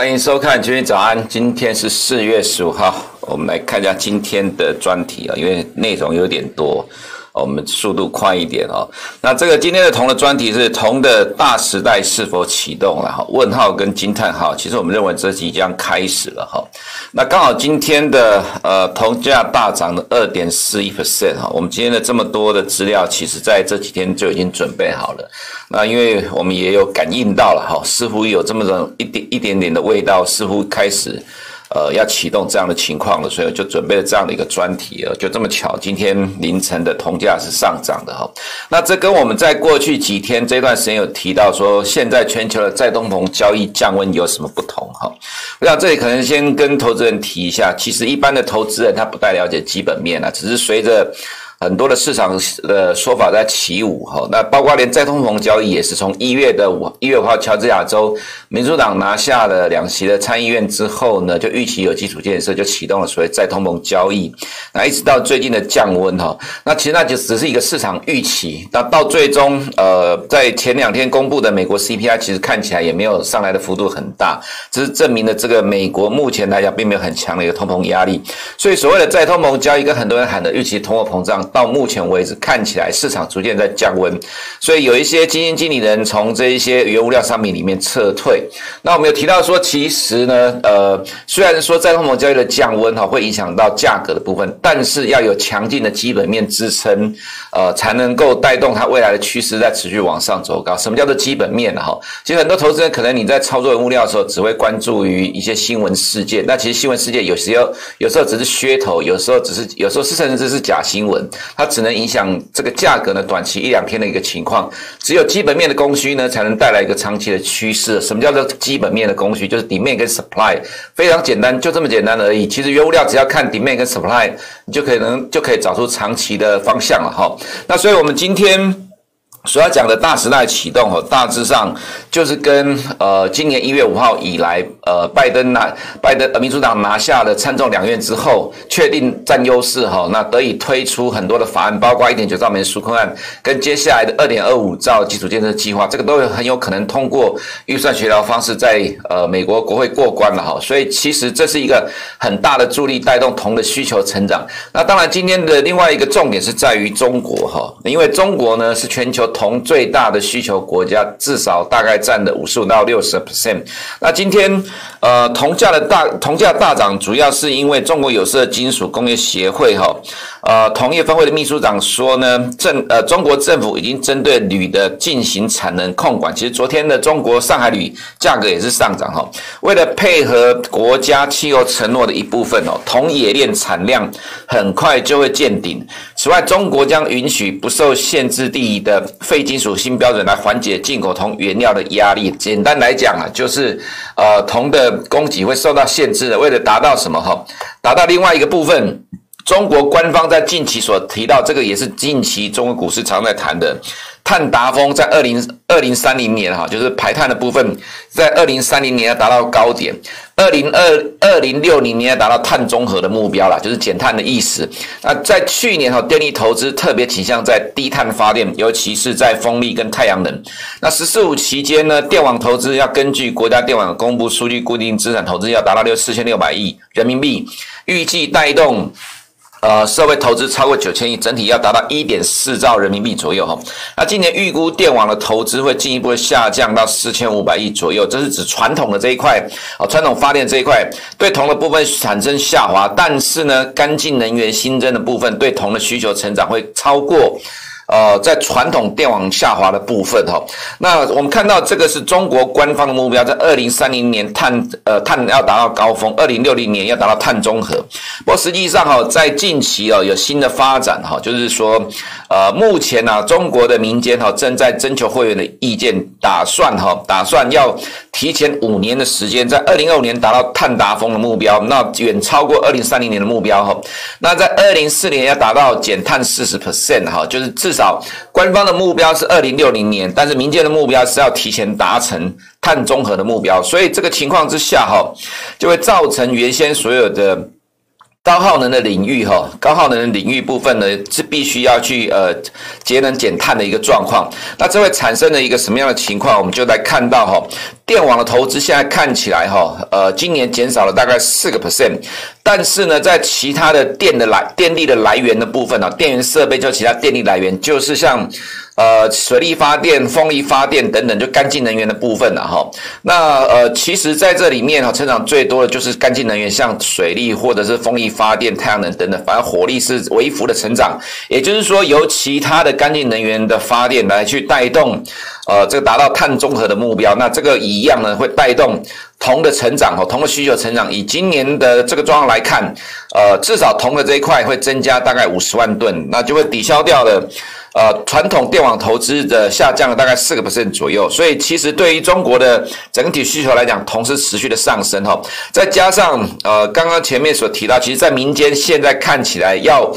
欢迎收看《今天早安》，今天是四月十五号，我们来看一下今天的专题啊，因为内容有点多。我们速度快一点哦。那这个今天的铜的专题是铜的大时代是否启动了？哈，问号跟惊叹号。其实我们认为这即将开始了哈。那刚好今天的呃铜价大涨了二点四一 percent 哈。我们今天的这么多的资料，其实在这几天就已经准备好了。那因为我们也有感应到了哈，似乎有这么的一点一点点的味道，似乎开始。呃，要启动这样的情况了，所以我就准备了这样的一个专题啊，就这么巧，今天凌晨的铜价是上涨的哈。那这跟我们在过去几天这段时间有提到说，现在全球的再通膨交易降温有什么不同哈？我想这里可能先跟投资人提一下，其实一般的投资人他不太了解基本面啊，只是随着。很多的市场的说法在起舞哈，那包括连再通膨交易也是从一月的五一月五号，乔治亚州民主党拿下了两席的参议院之后呢，就预期有基础建设，就启动了所谓再通膨交易，那一直到最近的降温哈，那其实那就只是一个市场预期，那到最终呃，在前两天公布的美国 CPI 其实看起来也没有上来的幅度很大，只是证明了这个美国目前来讲并没有很强的一个通膨压力，所以所谓的再通膨交易跟很多人喊的预期通货膨胀。到目前为止，看起来市场逐渐在降温，所以有一些基金经理人从这一些原物料商品里面撤退。那我们有提到说，其实呢，呃，虽然说再通膨交易的降温哈会影响到价格的部分，但是要有强劲的基本面支撑，呃，才能够带动它未来的趋势在持续往上走高。什么叫做基本面呢？哈，其实很多投资人可能你在操作原物料的时候，只会关注于一些新闻事件。那其实新闻事件有时候有时候只是噱头，有时候只是有时候是甚至是假新闻。它只能影响这个价格呢，短期一两天的一个情况。只有基本面的供需呢，才能带来一个长期的趋势。什么叫做基本面的供需？就是 demand 跟 supply，非常简单，就这么简单而已。其实原物料只要看 demand 跟 supply，你就可以能就可以找出长期的方向了哈。那所以我们今天。所要讲的大时代启动哈，大致上就是跟呃今年一月五号以来，呃拜登拿拜登呃民主党拿下了参众两院之后，确定占优势哈，那得以推出很多的法案，包括一点九兆美元纾困案，跟接下来的二点二五兆基础建设计划，这个都有很有可能通过预算协调方式在呃美国国会过关了哈，所以其实这是一个很大的助力，带动铜的需求成长。那当然今天的另外一个重点是在于中国哈，因为中国呢是全球。铜最大的需求国家，至少大概占了五十五到六十 percent。那今天，呃，铜价的大铜价大涨，主要是因为中国有色金属工业协会哈，呃，铜业分会的秘书长说呢，政呃中国政府已经针对铝的进行产能控管。其实昨天的中国上海铝价格也是上涨哈，为了配合国家气候承诺的一部分哦，铜冶炼产量很快就会见顶。此外，中国将允许不受限制地的废金属新标准来缓解进口铜原料的压力。简单来讲啊，就是呃铜的供给会受到限制的。为了达到什么哈？达到另外一个部分，中国官方在近期所提到，这个也是近期中国股市常在谈的。碳达峰在二零二零三零年哈，就是排碳的部分，在二零三零年要达到高点，二零二二零六零年要达到碳中和的目标啦，就是减碳的意思。那在去年哈，电力投资特别倾向在低碳发电，尤其是在风力跟太阳能。那“十四五”期间呢，电网投资要根据国家电网公布数据，固定资产投资要达到六四千六百亿人民币，预计带动。呃，社会投资超过九千亿，整体要达到一点四兆人民币左右哈。那今年预估电网的投资会进一步下降到四千五百亿左右，这是指传统的这一块啊，传统发电这一块对铜的部分产生下滑，但是呢，干净能源新增的部分对铜的需求成长会超过。呃，在传统电网下滑的部分哈，那我们看到这个是中国官方的目标，在二零三零年碳呃碳要达到高峰，二零六零年要达到碳中和。不过实际上哈，在近期哦有新的发展哈，就是说呃目前呢，中国的民间哈正在征求会员的意见，打算哈打算要提前五年的时间，在二零二五年达到碳达峰的目标，那远超过二零三零年的目标哈。那在二零四年要达到减碳四十 percent 哈，就是至少。官方的目标是二零六零年，但是民间的目标是要提前达成碳中和的目标，所以这个情况之下哈，就会造成原先所有的高耗能的领域哈，高耗能的领域部分呢是必须要去呃节能减碳的一个状况。那这会产生了一个什么样的情况？我们就来看到哈，电网的投资现在看起来哈，呃，今年减少了大概四个 percent，但是呢，在其他的电的来电力的来源的部分啊，电源设备就其他电力来源，就是像。呃，水力发电、风力发电等等，就干净能源的部分了哈。那呃，其实在这里面哈，成长最多的就是干净能源，像水力或者是风力发电、太阳能等等。反而火力是微幅的成长，也就是说，由其他的干净能源的发电来去带动，呃，这个达到碳中和的目标。那这个一样呢，会带动铜的成长哈，铜的需求成长。以今年的这个状况来看，呃，至少铜的这一块会增加大概五十万吨，那就会抵消掉了。呃，传统电网投资的下降大概四个 percent 左右，所以其实对于中国的整体需求来讲，同时持续的上升哈。再加上呃，刚刚前面所提到，其实在民间现在看起来要。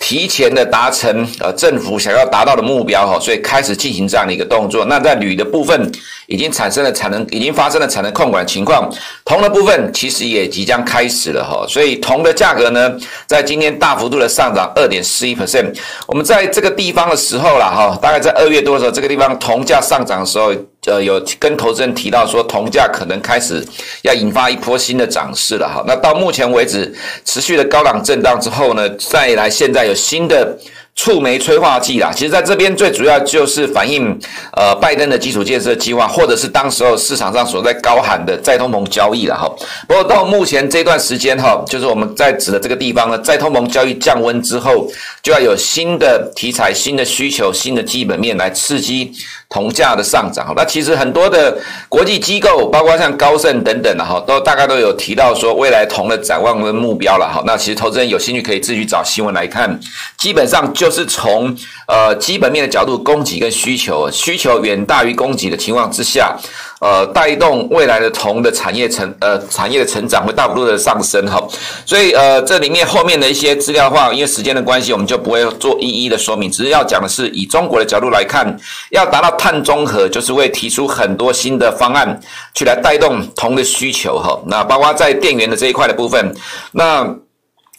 提前的达成呃政府想要达到的目标哈，所以开始进行这样的一个动作。那在铝的部分已经产生了产能，已经发生了产能控管情况。铜的部分其实也即将开始了哈，所以铜的价格呢，在今天大幅度的上涨二点四一 percent。我们在这个地方的时候啦哈，大概在二月多的时候，这个地方铜价上涨的时候。呃，有跟投资人提到说，铜价可能开始要引发一波新的涨势了哈。那到目前为止，持续的高档震荡之后呢，再来现在有新的。触媒催化剂啦，其实在这边最主要就是反映，呃，拜登的基础建设计划，或者是当时候市场上所在高喊的再通膨交易了哈。不过到目前这段时间哈，就是我们在指的这个地方呢，再通膨交易降温之后，就要有新的题材、新的需求、新的基本面来刺激铜价的上涨。那其实很多的国际机构，包括像高盛等等的哈，都大概都有提到说未来铜的展望跟目标了哈。那其实投资人有兴趣可以自己找新闻来看，基本上就。就是从呃基本面的角度，供给跟需求，需求远大于供给的情况之下，呃，带动未来的铜的产业成呃产业的成长会大幅度的上升哈。所以呃这里面后面的一些资料的话，因为时间的关系，我们就不会做一一的说明，只是要讲的是以中国的角度来看，要达到碳中和，就是会提出很多新的方案去来带动铜的需求哈。那包括在电源的这一块的部分，那。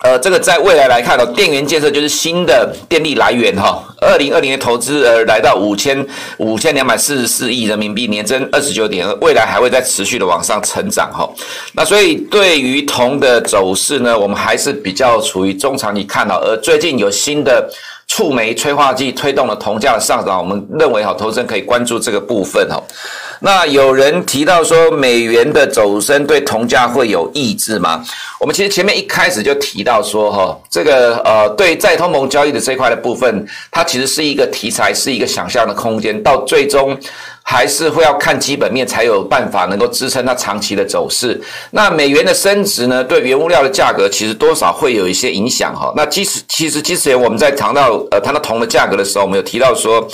呃，这个在未来来看呢，电源建设就是新的电力来源哈。二零二零年投资呃来到五千五千两百四十四亿人民币，年增二十九点二，未来还会再持续的往上成长哈。那所以对于铜的走势呢，我们还是比较处于中长期看好，而最近有新的触媒催化剂推动了铜价的上涨，我们认为哈，投资人可以关注这个部分哈。那有人提到说，美元的走升对铜价会有抑制吗？我们其实前面一开始就提到说，哈，这个呃，对在通膨交易的这块的部分，它其实是一个题材，是一个想象的空间，到最终。还是会要看基本面才有办法能够支撑它长期的走势。那美元的升值呢，对原物料的价格其实多少会有一些影响哈。那其实其实之前我们在谈到呃谈到铜的价格的时候，我们有提到说，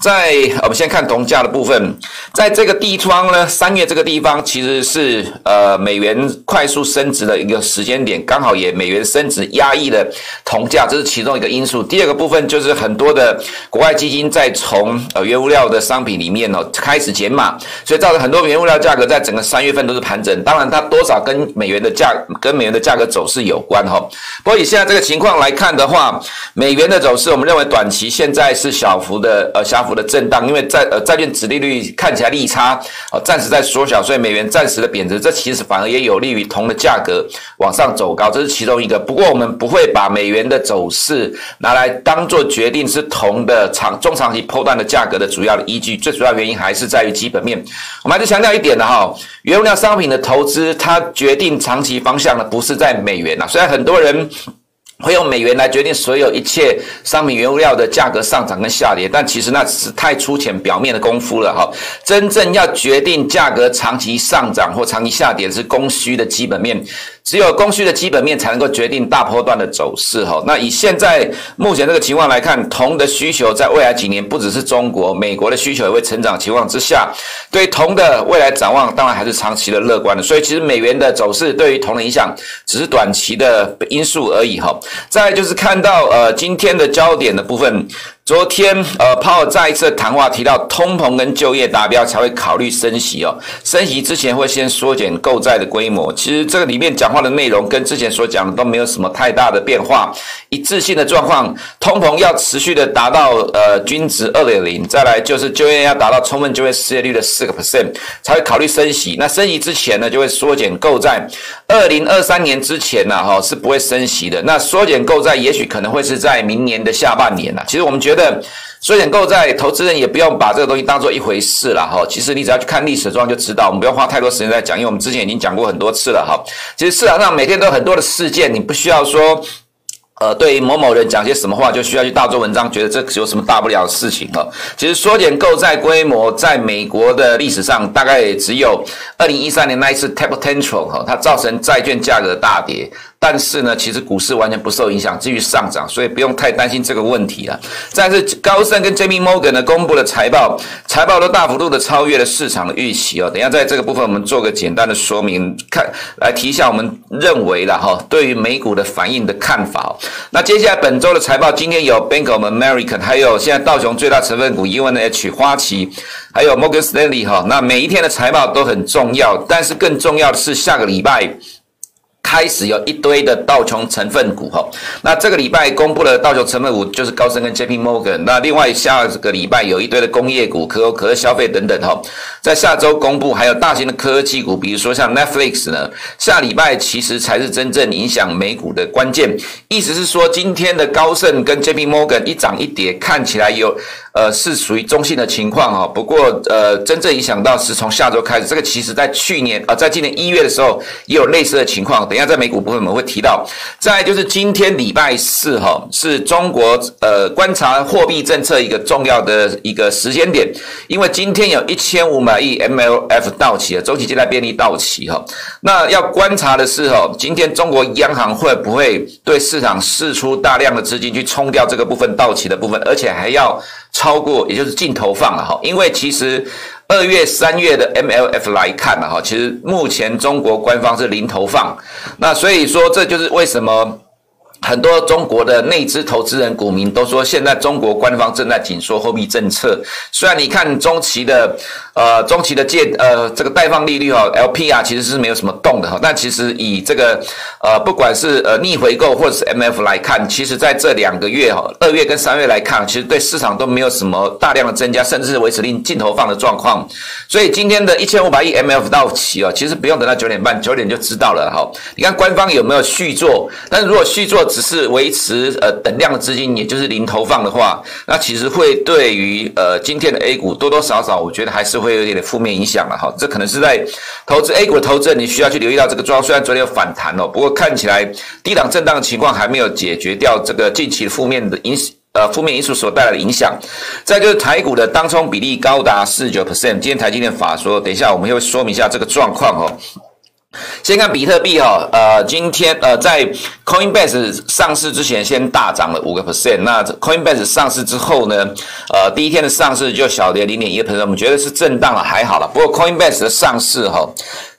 在我们先看铜价的部分，在这个地方呢，三月这个地方其实是呃美元快速升值的一个时间点，刚好也美元升值压抑了铜价，这是其中一个因素。第二个部分就是很多的国外基金在从呃原物料的商品里面呢。开始减码，所以造成很多原物料价格在整个三月份都是盘整。当然，它多少跟美元的价跟美元的价格走势有关哈。不过以现在这个情况来看的话，美元的走势，我们认为短期现在是小幅的呃小幅的震荡，因为债呃债券殖利率看起来利差呃暂时在缩小，所以美元暂时的贬值，这其实反而也有利于铜的价格往上走高，这是其中一个。不过我们不会把美元的走势拿来当做决定是铜的长中长期波段的价格的主要的依据，最主要原因还。是在于基本面，我们还是强调一点的哈，原物料商品的投资，它决定长期方向的不是在美元呐。虽然很多人会用美元来决定所有一切商品原物料的价格上涨跟下跌，但其实那只是太粗浅表面的功夫了哈。真正要决定价格长期上涨或长期下跌是供需的基本面。只有供需的基本面才能够决定大波段的走势哈。那以现在目前这个情况来看，铜的需求在未来几年不只是中国、美国的需求也会成长情况之下，对铜的未来展望当然还是长期的乐观的。所以其实美元的走势对于铜的影响只是短期的因素而已哈。再就是看到呃今天的焦点的部分。昨天，呃，鲍尔再一次谈话提到，通膨跟就业达标才会考虑升息哦。升息之前会先缩减购债的规模。其实这个里面讲话的内容跟之前所讲的都没有什么太大的变化，一致性的状况。通膨要持续的达到呃均值二点零，再来就是就业要达到充分就业失业率的四个 percent 才会考虑升息。那升息之前呢，就会缩减购债。二零二三年之前呢，哈是不会升息的。那缩减购债，也许可能会是在明年的下半年了。其实我们觉得。缩减购债，投资人也不用把这个东西当做一回事了哈。其实你只要去看历史状况就知道，我们不用花太多时间在讲，因为我们之前已经讲过很多次了哈。其实市场上每天都很多的事件，你不需要说，呃，对于某某人讲些什么话，就需要去大做文章，觉得这有什么大不了的事情哦。其实缩减购债规模，在美国的历史上大概也只有二零一三年那一次 taper tantrum 哈，它造成债券价格大跌。但是呢，其实股市完全不受影响，继续上涨，所以不用太担心这个问题了。但是高盛跟 Jamie Morgan 呢公布了财报，财报都大幅度的超越了市场的预期哦。等下在这个部分我们做个简单的说明，看来提一下我们认为了哈，对于美股的反应的看法。那接下来本周的财报，今天有 Bank of America，还有现在道琼最大成分股 UNH 花旗，还有 Morgan Stanley 哈。那每一天的财报都很重要，但是更重要的是下个礼拜。开始有一堆的道琼成分股哈，那这个礼拜公布的道琼成分股就是高盛跟 JP Morgan，那另外下个礼拜有一堆的工业股、可口可乐消费等等哈，在下周公布，还有大型的科技股，比如说像 Netflix 呢，下礼拜其实才是真正影响美股的关键。意思是说，今天的高盛跟 JP Morgan 一涨一跌，看起来有。呃，是属于中性的情况哈，不过呃，真正影响到是从下周开始，这个其实在去年呃，在今年一月的时候也有类似的情况。等一下在美股部分我们会提到。再就是今天礼拜四哈，是中国呃观察货币政策一个重要的一个时间点，因为今天有一千五百亿 MLF 到期了，周期借贷便利到期哈。那要观察的是哈，今天中国央行会不会对市场释出大量的资金去冲掉这个部分到期的部分，而且还要。超过，也就是净投放了哈，因为其实二月、三月的 MLF 来看的哈，其实目前中国官方是零投放，那所以说这就是为什么。很多中国的内资投资人、股民都说，现在中国官方正在紧缩货币政策。虽然你看中期的，呃，中期的借，呃，这个贷放利率哈，LPR 其实是没有什么动的哈。但其实以这个，呃，不管是呃逆回购或者是 MF 来看，其实在这两个月哈，二月跟三月来看，其实对市场都没有什么大量的增加，甚至是维持令净投放的状况。所以今天的一千五百亿 MF 到期哦，其实不用等到九点半，九点就知道了哈。你看官方有没有续做？但是如果续做，只是维持呃等量的资金，也就是零投放的话，那其实会对于呃今天的 A 股多多少少，我觉得还是会有一点点负面影响了哈。这可能是在投资 A 股的投资人，你需要去留意到这个状况。虽然昨天有反弹哦，不过看起来低档震荡的情况还没有解决掉这个近期负面的因呃负面因素所带来的影响。再就是台股的当冲比例高达四十九 percent，今天台积电法说，等一下我们会说明一下这个状况哦。先看比特币哈，呃，今天呃在 Coinbase 上市之前先大涨了五个 percent，那 Coinbase 上市之后呢，呃，第一天的上市就小跌零点一个 percent，我们觉得是震荡了，还好了。不过 Coinbase 的上市哈。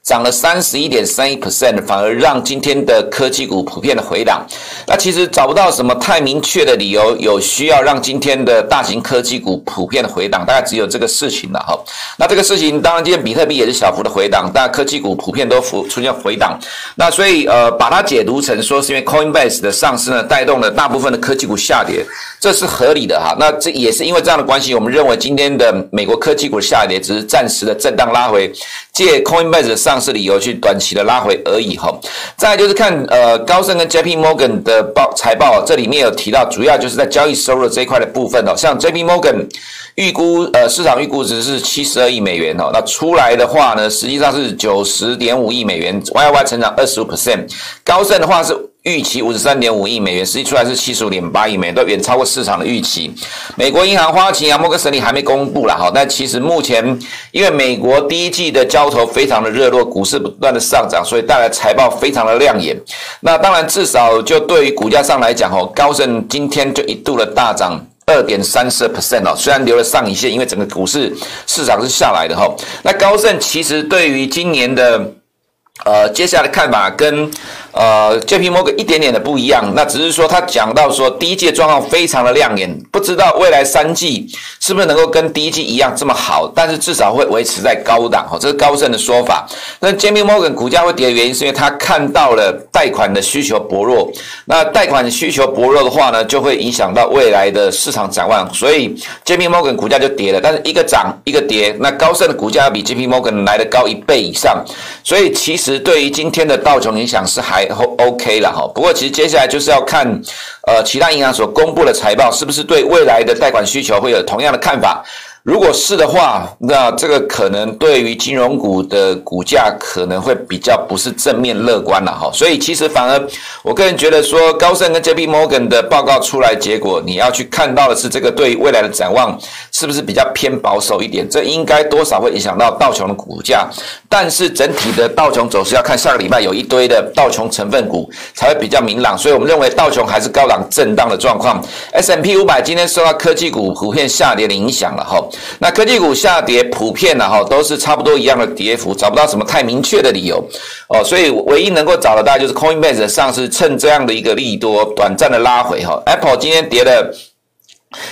涨了三十一点三一 percent，反而让今天的科技股普遍的回档。那其实找不到什么太明确的理由，有需要让今天的大型科技股普遍的回档，大概只有这个事情了哈。那这个事情，当然今天比特币也是小幅的回档，但科技股普遍都出出现回档。那所以呃，把它解读成说是因为 Coinbase 的上市呢，带动了大部分的科技股下跌，这是合理的哈。那这也是因为这样的关系，我们认为今天的美国科技股下跌只是暂时的震荡拉回，借 Coinbase 的上。上市理由去短期的拉回而已哈，再来就是看呃高盛跟 JP Morgan 的报财报，这里面有提到，主要就是在交易收入这一块的部分哦，像 JP Morgan 预估呃市场预估值是七十二亿美元哦，那出来的话呢，实际上是九十点五亿美元，Y Y 成长二十五 percent，高盛的话是。预期五十三点五亿美元，实际出来是七十五点八亿美元，都远超过市场的预期。美国银行花旗啊、摩根士丹利还没公布了哈，但其实目前因为美国第一季的交投非常的热络，股市不断的上涨，所以带来财报非常的亮眼。那当然，至少就对于股价上来讲哦，高盛今天就一度的大涨二点三四 percent 哦，虽然留了上影线，因为整个股市市场是下来的哈。那高盛其实对于今年的呃接下来的看法跟。呃，JP Morgan 一点点的不一样，那只是说他讲到说第一季状况非常的亮眼，不知道未来三季是不是能够跟第一季一样这么好，但是至少会维持在高档哈，这是高盛的说法。那 JP Morgan 股价会跌的原因是因为他看到了贷款的需求薄弱，那贷款需求薄弱的话呢，就会影响到未来的市场展望，所以 JP Morgan 股价就跌了。但是一个涨一个跌，那高盛的股价要比 JP Morgan 来的高一倍以上，所以其实对于今天的道琼影响是还。OK 了哈，不过其实接下来就是要看，呃，其他银行所公布的财报是不是对未来的贷款需求会有同样的看法。如果是的话，那这个可能对于金融股的股价可能会比较不是正面乐观了哈。所以其实反而我个人觉得说，高盛跟 JP Morgan 的报告出来结果，你要去看到的是这个对未来的展望是不是比较偏保守一点？这应该多少会影响到道琼的股价。但是整体的道琼走势要看下个礼拜有一堆的道琼成分股才会比较明朗。所以我们认为道琼还是高档震荡的状况。S M P 五百今天受到科技股普遍下跌的影响了哈。那科技股下跌，普遍呢哈，都是差不多一样的跌幅，找不到什么太明确的理由哦，所以唯一能够找得到就是 Coinbase 上市趁这样的一个利多，短暂的拉回哈。Apple 今天跌了。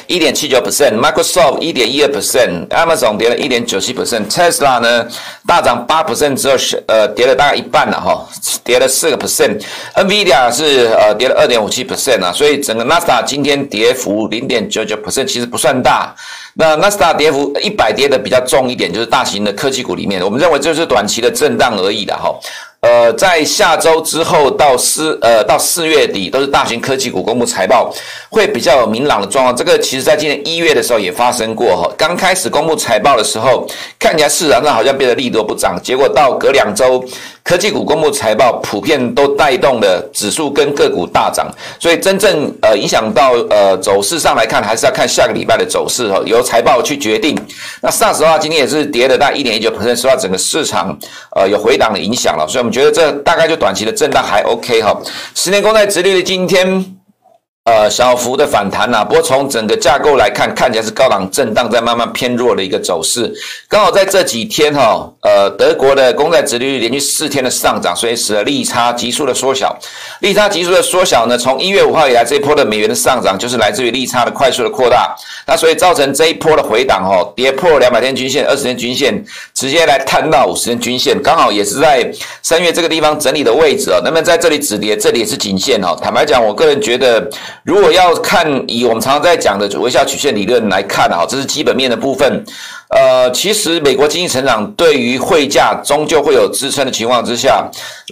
一点七九 percent，Microsoft 一点一二 percent，Amazon 跌了一点九七 percent，Tesla 呢大涨八 percent 之后是呃跌了大概一半了哈，跌了四个 percent，NVIDIA 是呃跌了二点五七 percent 啊，所以整个纳斯达今天跌幅零点九九 percent 其实不算大，那纳斯达跌幅一百跌的比较重一点，就是大型的科技股里面，我们认为就是短期的震荡而已的哈。呃，在下周之后到四呃到四月底，都是大型科技股公布财报，会比较有明朗的状况。这个其实在今年一月的时候也发生过哈。刚开始公布财报的时候，看起来市场上好像变得利多不涨，结果到隔两周。科技股公布财报，普遍都带动了指数跟个股大涨，所以真正呃影响到呃走势上来看，还是要看下个礼拜的走势哈，由财报去决定。那 SARS 的话，今天也是跌了大概一点一九 percent，受到整个市场呃有回档的影响了，所以我们觉得这大概就短期的震荡还 OK 哈。十年公债殖率的今天。呃，小幅的反弹呐、啊，不过从整个架构来看，看起来是高档震荡在慢慢偏弱的一个走势。刚好在这几天哈、呃，德国的公债殖利率连续四天的上涨，所以使得利差急速的缩小。利差急速的缩小呢，从一月五号以来这一波的美元的上涨，就是来自于利差的快速的扩大。那所以造成这一波的回档哦，跌破两百天均线、二十天均线，直接来探到五十天均线，刚好也是在三月这个地方整理的位置哦。那么在这里止跌，这里也是颈线哦。坦白讲，我个人觉得。如果要看以我们常常在讲的微笑曲线理论来看啊，这是基本面的部分。呃，其实美国经济成长对于汇价终究会有支撑的情况之下，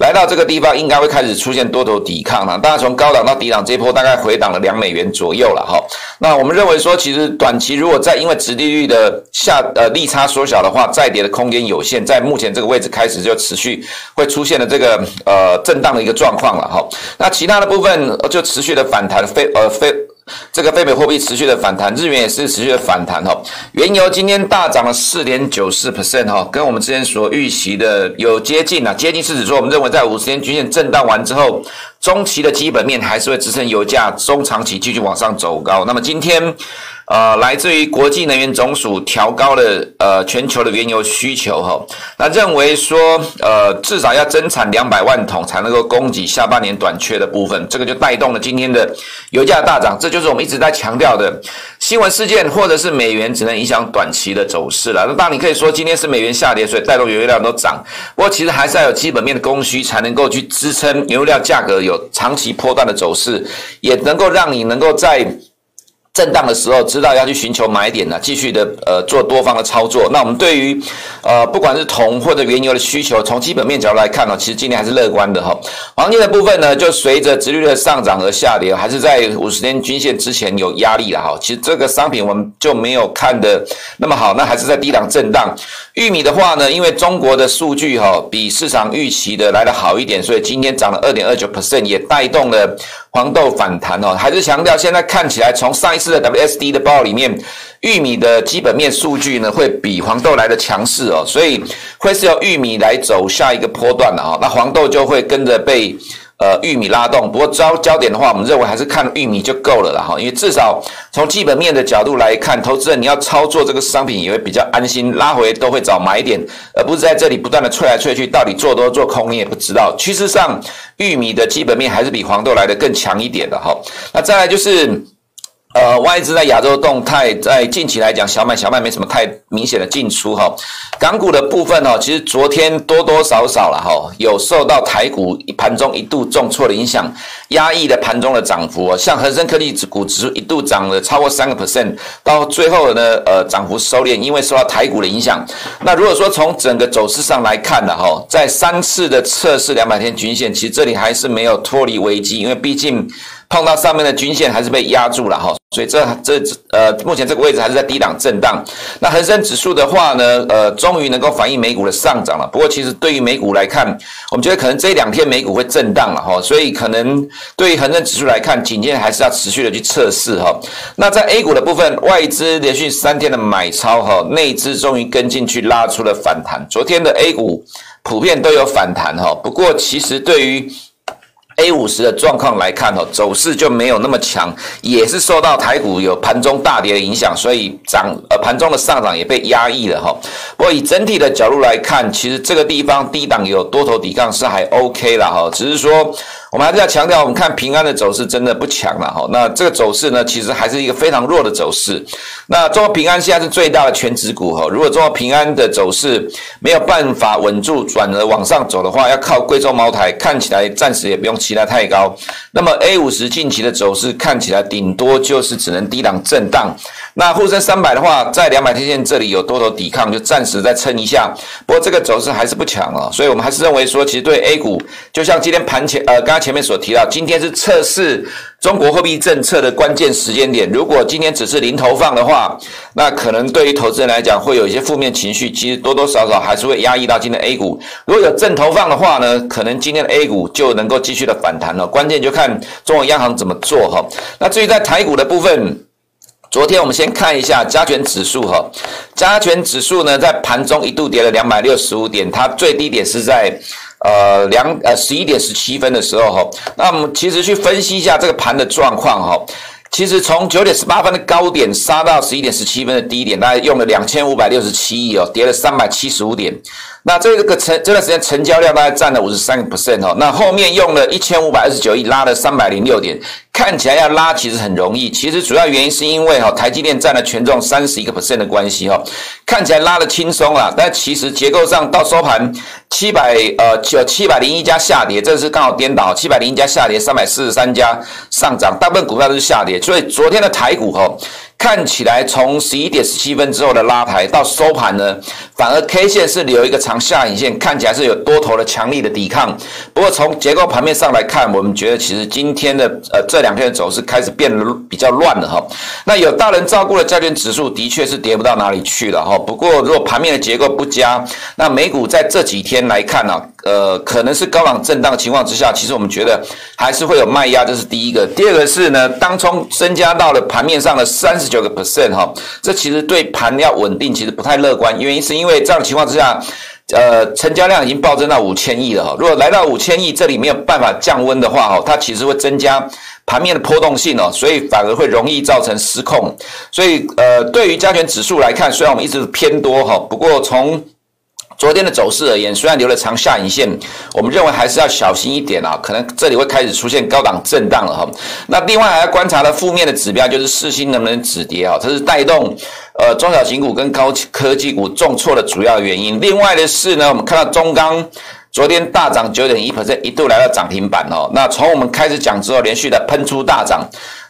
来到这个地方应该会开始出现多头抵抗了。当然，从高档到低档这一波大概回档了两美元左右了哈。那我们认为说，其实短期如果再因为殖利率的下呃利差缩小的话，再跌的空间有限，在目前这个位置开始就持续会出现了这个呃震荡的一个状况了哈。那其他的部分就持续的反弹非呃非。这个非美货币持续的反弹，日元也是持续的反弹哈。原油今天大涨了四点九四 percent 哈，跟我们之前所预期的有接近啊，接近是指说我们认为在五十天均线震荡完之后，中期的基本面还是会支撑油价中长期继续往上走高。那么今天。呃，来自于国际能源总署调高了呃全球的原油需求哈，那认为说呃至少要增产两百万桶才能够供给下半年短缺的部分，这个就带动了今天的油价大涨。这就是我们一直在强调的新闻事件或者是美元只能影响短期的走势了。那当你可以说今天是美元下跌，所以带动原油量都涨，不过其实还是要有基本面的供需才能够去支撑原油量价格有长期波段的走势，也能够让你能够在。震荡的时候，知道要去寻求买点呢，继续的呃做多方的操作。那我们对于呃不管是铜或者原油的需求，从基本面角度来看呢，其实今年还是乐观的哈。黄金的部分呢，就随着殖率的上涨而下跌，还是在五十天均线之前有压力了哈。其实这个商品我们就没有看的那么好，那还是在低档震荡。玉米的话呢，因为中国的数据哈比市场预期的来得好一点，所以今天涨了二点二九 percent，也带动了。黄豆反弹哦，还是强调现在看起来，从上一次的 WSD 的报里面，玉米的基本面数据呢会比黄豆来的强势哦，所以会是由玉米来走下一个波段的啊，那黄豆就会跟着被呃玉米拉动。不过焦焦点的话，我们认为还是看玉米就够了啦哈，因为至少从基本面的角度来看，投资人你要操作这个商品也会比较安心，拉回都会找买点，而不是在这里不断的吹来吹去，到底做多做空你也不知道。趋势上，玉米的基本面还是比黄豆来的更强一点的哈。那再来就是。呃，外资在亚洲动态，在近期来讲，小买小卖没什么太明显的进出哈。港股的部分哈，其实昨天多多少少了哈，有受到台股盘中一度重挫的影响，压抑的盘中的涨幅。像恒生科技指股指数一度涨了超过三个 percent，到最后呢，呃，涨幅收敛，因为受到台股的影响。那如果说从整个走势上来看的哈，在三次的测试两百天均线，其实这里还是没有脱离危机，因为毕竟。碰到上面的均线还是被压住了哈，所以这这呃目前这个位置还是在低档震荡。那恒生指数的话呢，呃，终于能够反映美股的上涨了。不过其实对于美股来看，我们觉得可能这两天美股会震荡了哈，所以可能对于恒生指数来看，紧接着还是要持续的去测试哈。那在 A 股的部分，外资连续三天的买超哈，内资终于跟进去拉出了反弹。昨天的 A 股普遍都有反弹哈，不过其实对于 A 五十的状况来看，哦，走势就没有那么强，也是受到台股有盘中大跌的影响，所以涨呃盘中的上涨也被压抑了哈。不过以整体的角度来看，其实这个地方低档有多头抵抗是还 OK 了哈，只是说。我们还是要强调，我们看平安的走势真的不强了哈。那这个走势呢，其实还是一个非常弱的走势。那中国平安现在是最大的权值股哈。如果中国平安的走势没有办法稳住，转而往上走的话，要靠贵州茅台，看起来暂时也不用期待太高。那么 A 五十近期的走势看起来顶多就是只能低档震荡。那沪深三百的话，在两百天线这里有多头抵抗，就暂时再撑一下。不过这个走势还是不强啊，所以我们还是认为说，其实对 A 股，就像今天盘前呃刚。前面所提到，今天是测试中国货币政策的关键时间点。如果今天只是零投放的话，那可能对于投资人来讲会有一些负面情绪，其实多多少少还是会压抑到今天 A 股。如果有正投放的话呢，可能今天的 A 股就能够继续的反弹了。关键就看中国央行怎么做哈。那至于在台股的部分，昨天我们先看一下加权指数哈，加权指数呢在盘中一度跌了两百六十五点，它最低点是在。呃，两呃十一点十七分的时候哈，那我们其实去分析一下这个盘的状况哈，其实从九点十八分的高点杀到十一点十七分的低点，大概用了两千五百六十七亿哦，跌了三百七十五点。那这个成这段时间成交量大概占了五十三个 percent 哦，那后面用了一千五百二十九亿拉了三百零六点。看起来要拉其实很容易，其实主要原因是因为哈台积电占了权重三十一个 percent 的关系哈，看起来拉得轻松啦，但其实结构上到收盘七百呃九七百零一家下跌，这是刚好颠倒，七百零一家下跌，三百四十三家上涨，大部分股票都是下跌，所以昨天的台股哈。看起来从十一点十七分之后的拉抬到收盘呢，反而 K 线是留一个长下影线，看起来是有多头的强力的抵抗。不过从结构盘面上来看，我们觉得其实今天的呃这两天的走势开始变得比较乱了哈。那有大人照顾的债券指数的确是跌不到哪里去了哈。不过如果盘面的结构不佳，那美股在这几天来看呢、呃可能是高档震荡的情况之下，其实我们觉得还是会有卖压，这是第一个。第二个是呢，当冲增加到了盘面上的三十。九个 percent 哈，这其实对盘要稳定其实不太乐观，原因是因为这样的情况之下，呃，成交量已经暴增到五千亿了哈。如果来到五千亿，这里没有办法降温的话哈，它其实会增加盘面的波动性哦，所以反而会容易造成失控。所以呃，对于加权指数来看，虽然我们一直偏多哈，不过从昨天的走势而言，虽然留了长下影线，我们认为还是要小心一点啊，可能这里会开始出现高档震荡了哈。那另外还要观察的负面的指标就是四星能不能止跌啊，这是带动呃中小型股跟高科技股重挫的主要原因。另外的是呢，我们看到中钢昨天大涨九点一 percent，一度来到涨停板哦。那从我们开始讲之后，连续的喷出大涨。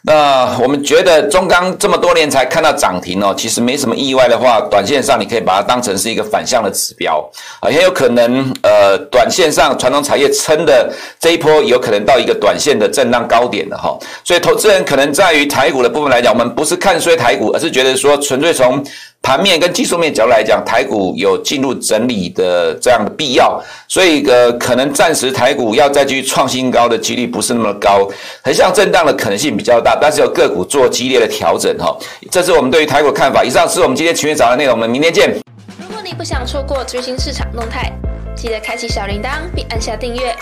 那我们觉得中钢这么多年才看到涨停哦，其实没什么意外的话，短线上你可以把它当成是一个反向的指标啊，很有可能呃，短线上传统产业撑的这一波有可能到一个短线的震荡高点的哈，所以投资人可能在于台股的部分来讲，我们不是看衰台股，而是觉得说纯粹从。盘面跟技术面角度来讲，台股有进入整理的这样的必要，所以呃，可能暂时台股要再继续创新高的几率不是那么高，横向震荡的可能性比较大，但是有个股做激烈的调整哈，这是我们对于台股的看法。以上是我们今天群益早的内容，我们明天见。如果你不想错过最新市场动态，记得开启小铃铛并按下订阅。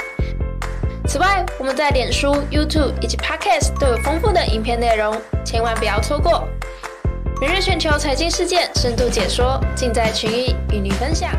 此外，我们在脸书、YouTube 以及 Podcast 都有丰富的影片内容，千万不要错过。每日全球财经事件深度解说，尽在群益与您分享。